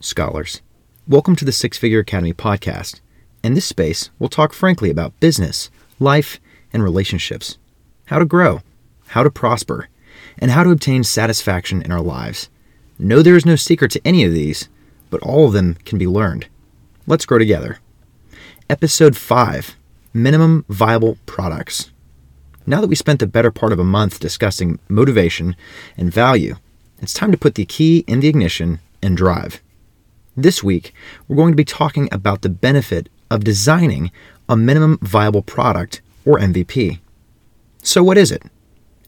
scholars. Welcome to the Six Figure Academy podcast. In this space, we'll talk frankly about business, life, and relationships, how to grow, how to prosper, and how to obtain satisfaction in our lives. No, there is no secret to any of these, but all of them can be learned. Let's grow together. Episode 5 Minimum Viable Products. Now that we spent the better part of a month discussing motivation and value, it's time to put the key in the ignition and drive. This week, we're going to be talking about the benefit of designing a minimum viable product or MVP. So, what is it?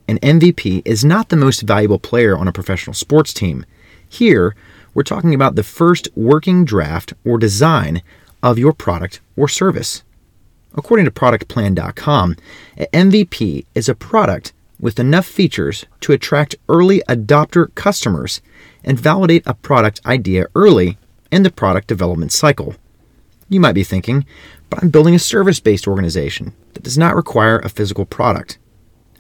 An MVP is not the most valuable player on a professional sports team. Here, we're talking about the first working draft or design of your product or service. According to productplan.com, an MVP is a product with enough features to attract early adopter customers and validate a product idea early in the product development cycle. You might be thinking, but I'm building a service based organization that does not require a physical product.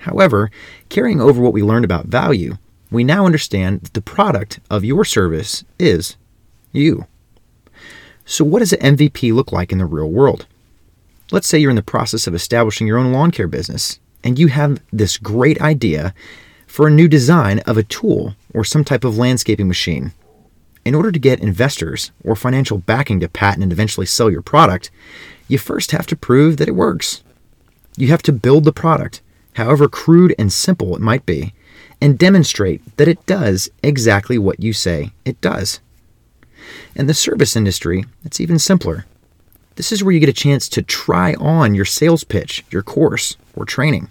However, carrying over what we learned about value, we now understand that the product of your service is you. So, what does an MVP look like in the real world? Let's say you're in the process of establishing your own lawn care business and you have this great idea for a new design of a tool or some type of landscaping machine. In order to get investors or financial backing to patent and eventually sell your product, you first have to prove that it works. You have to build the product, however crude and simple it might be, and demonstrate that it does exactly what you say it does. In the service industry, it's even simpler. This is where you get a chance to try on your sales pitch, your course, or training.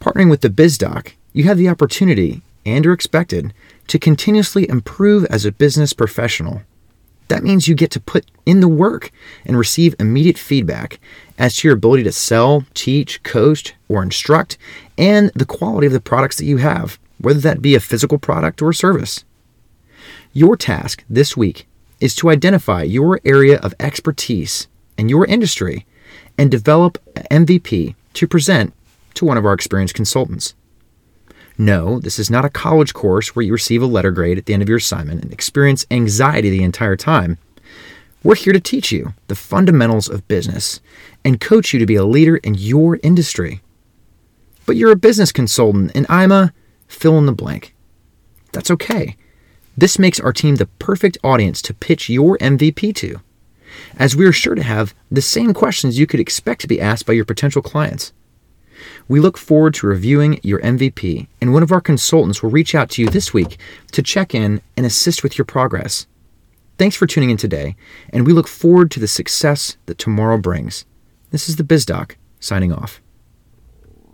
Partnering with the BizDoc, you have the opportunity and are expected to continuously improve as a business professional. That means you get to put in the work and receive immediate feedback as to your ability to sell, teach, coach, or instruct, and the quality of the products that you have, whether that be a physical product or service. Your task this week is to identify your area of expertise in your industry and develop an MVP to present to one of our experienced consultants. No, this is not a college course where you receive a letter grade at the end of your assignment and experience anxiety the entire time. We're here to teach you the fundamentals of business and coach you to be a leader in your industry. But you're a business consultant and I'm a fill in the blank. That's okay. This makes our team the perfect audience to pitch your MVP to, as we are sure to have the same questions you could expect to be asked by your potential clients. We look forward to reviewing your MVP, and one of our consultants will reach out to you this week to check in and assist with your progress. Thanks for tuning in today, and we look forward to the success that tomorrow brings. This is the BizDoc signing off.